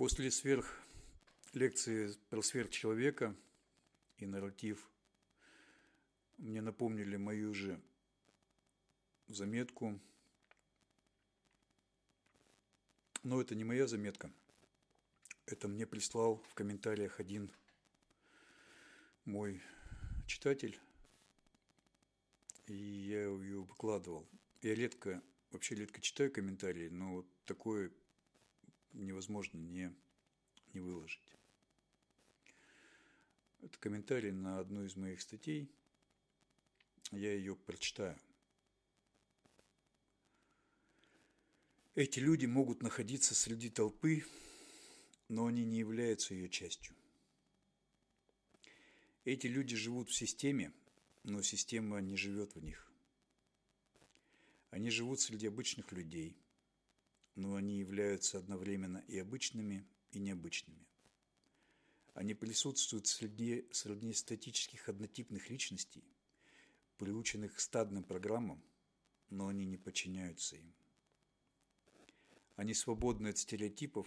После сверх лекции про сверхчеловека и нарратив мне напомнили мою же заметку. Но это не моя заметка. Это мне прислал в комментариях один мой читатель, и я ее выкладывал. Я редко, вообще редко читаю комментарии, но вот такое невозможно не, не выложить. Это комментарий на одну из моих статей. Я ее прочитаю. Эти люди могут находиться среди толпы, но они не являются ее частью. Эти люди живут в системе, но система не живет в них. Они живут среди обычных людей – но они являются одновременно и обычными, и необычными. Они присутствуют среди, статических однотипных личностей, приученных к стадным программам, но они не подчиняются им. Они свободны от стереотипов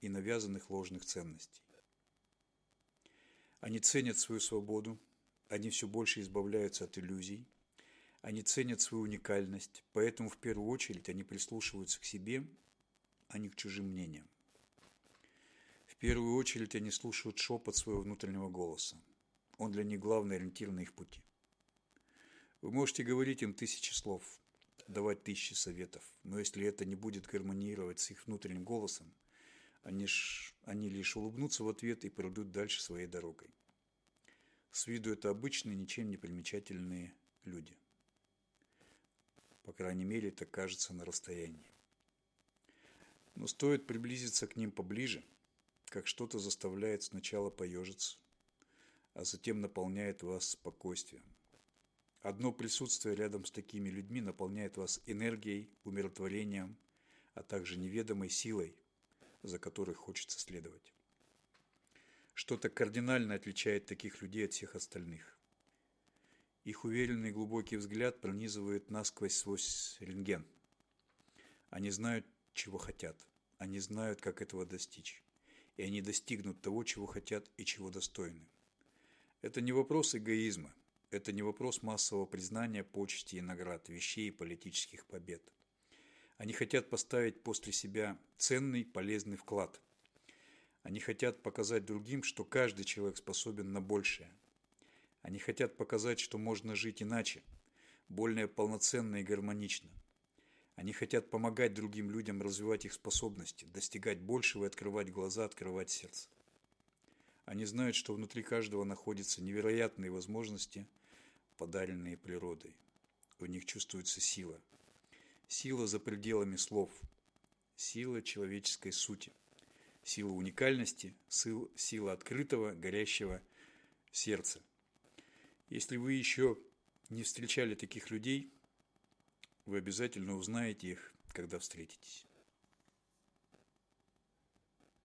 и навязанных ложных ценностей. Они ценят свою свободу, они все больше избавляются от иллюзий, они ценят свою уникальность, поэтому в первую очередь они прислушиваются к себе, а не к чужим мнениям. В первую очередь они слушают шепот своего внутреннего голоса. Он для них главный ориентир на их пути. Вы можете говорить им тысячи слов, давать тысячи советов, но если это не будет гармонировать с их внутренним голосом, они, ж, они лишь улыбнутся в ответ и пройдут дальше своей дорогой. С виду это обычные, ничем не примечательные люди. По крайней мере, это кажется на расстоянии. Но стоит приблизиться к ним поближе, как что-то заставляет сначала поежиться, а затем наполняет вас спокойствием. Одно присутствие рядом с такими людьми наполняет вас энергией, умиротворением, а также неведомой силой, за которой хочется следовать. Что-то кардинально отличает таких людей от всех остальных. Их уверенный глубокий взгляд пронизывает насквозь свой рентген. Они знают, чего хотят. Они знают, как этого достичь. И они достигнут того, чего хотят и чего достойны. Это не вопрос эгоизма. Это не вопрос массового признания, почести и наград, вещей и политических побед. Они хотят поставить после себя ценный, полезный вклад. Они хотят показать другим, что каждый человек способен на большее – они хотят показать, что можно жить иначе, более полноценно и гармонично. Они хотят помогать другим людям развивать их способности, достигать большего и открывать глаза, открывать сердце. Они знают, что внутри каждого находятся невероятные возможности, подаренные природой. У них чувствуется сила. Сила за пределами слов. Сила человеческой сути. Сила уникальности, сила открытого, горящего сердца – если вы еще не встречали таких людей, вы обязательно узнаете их, когда встретитесь.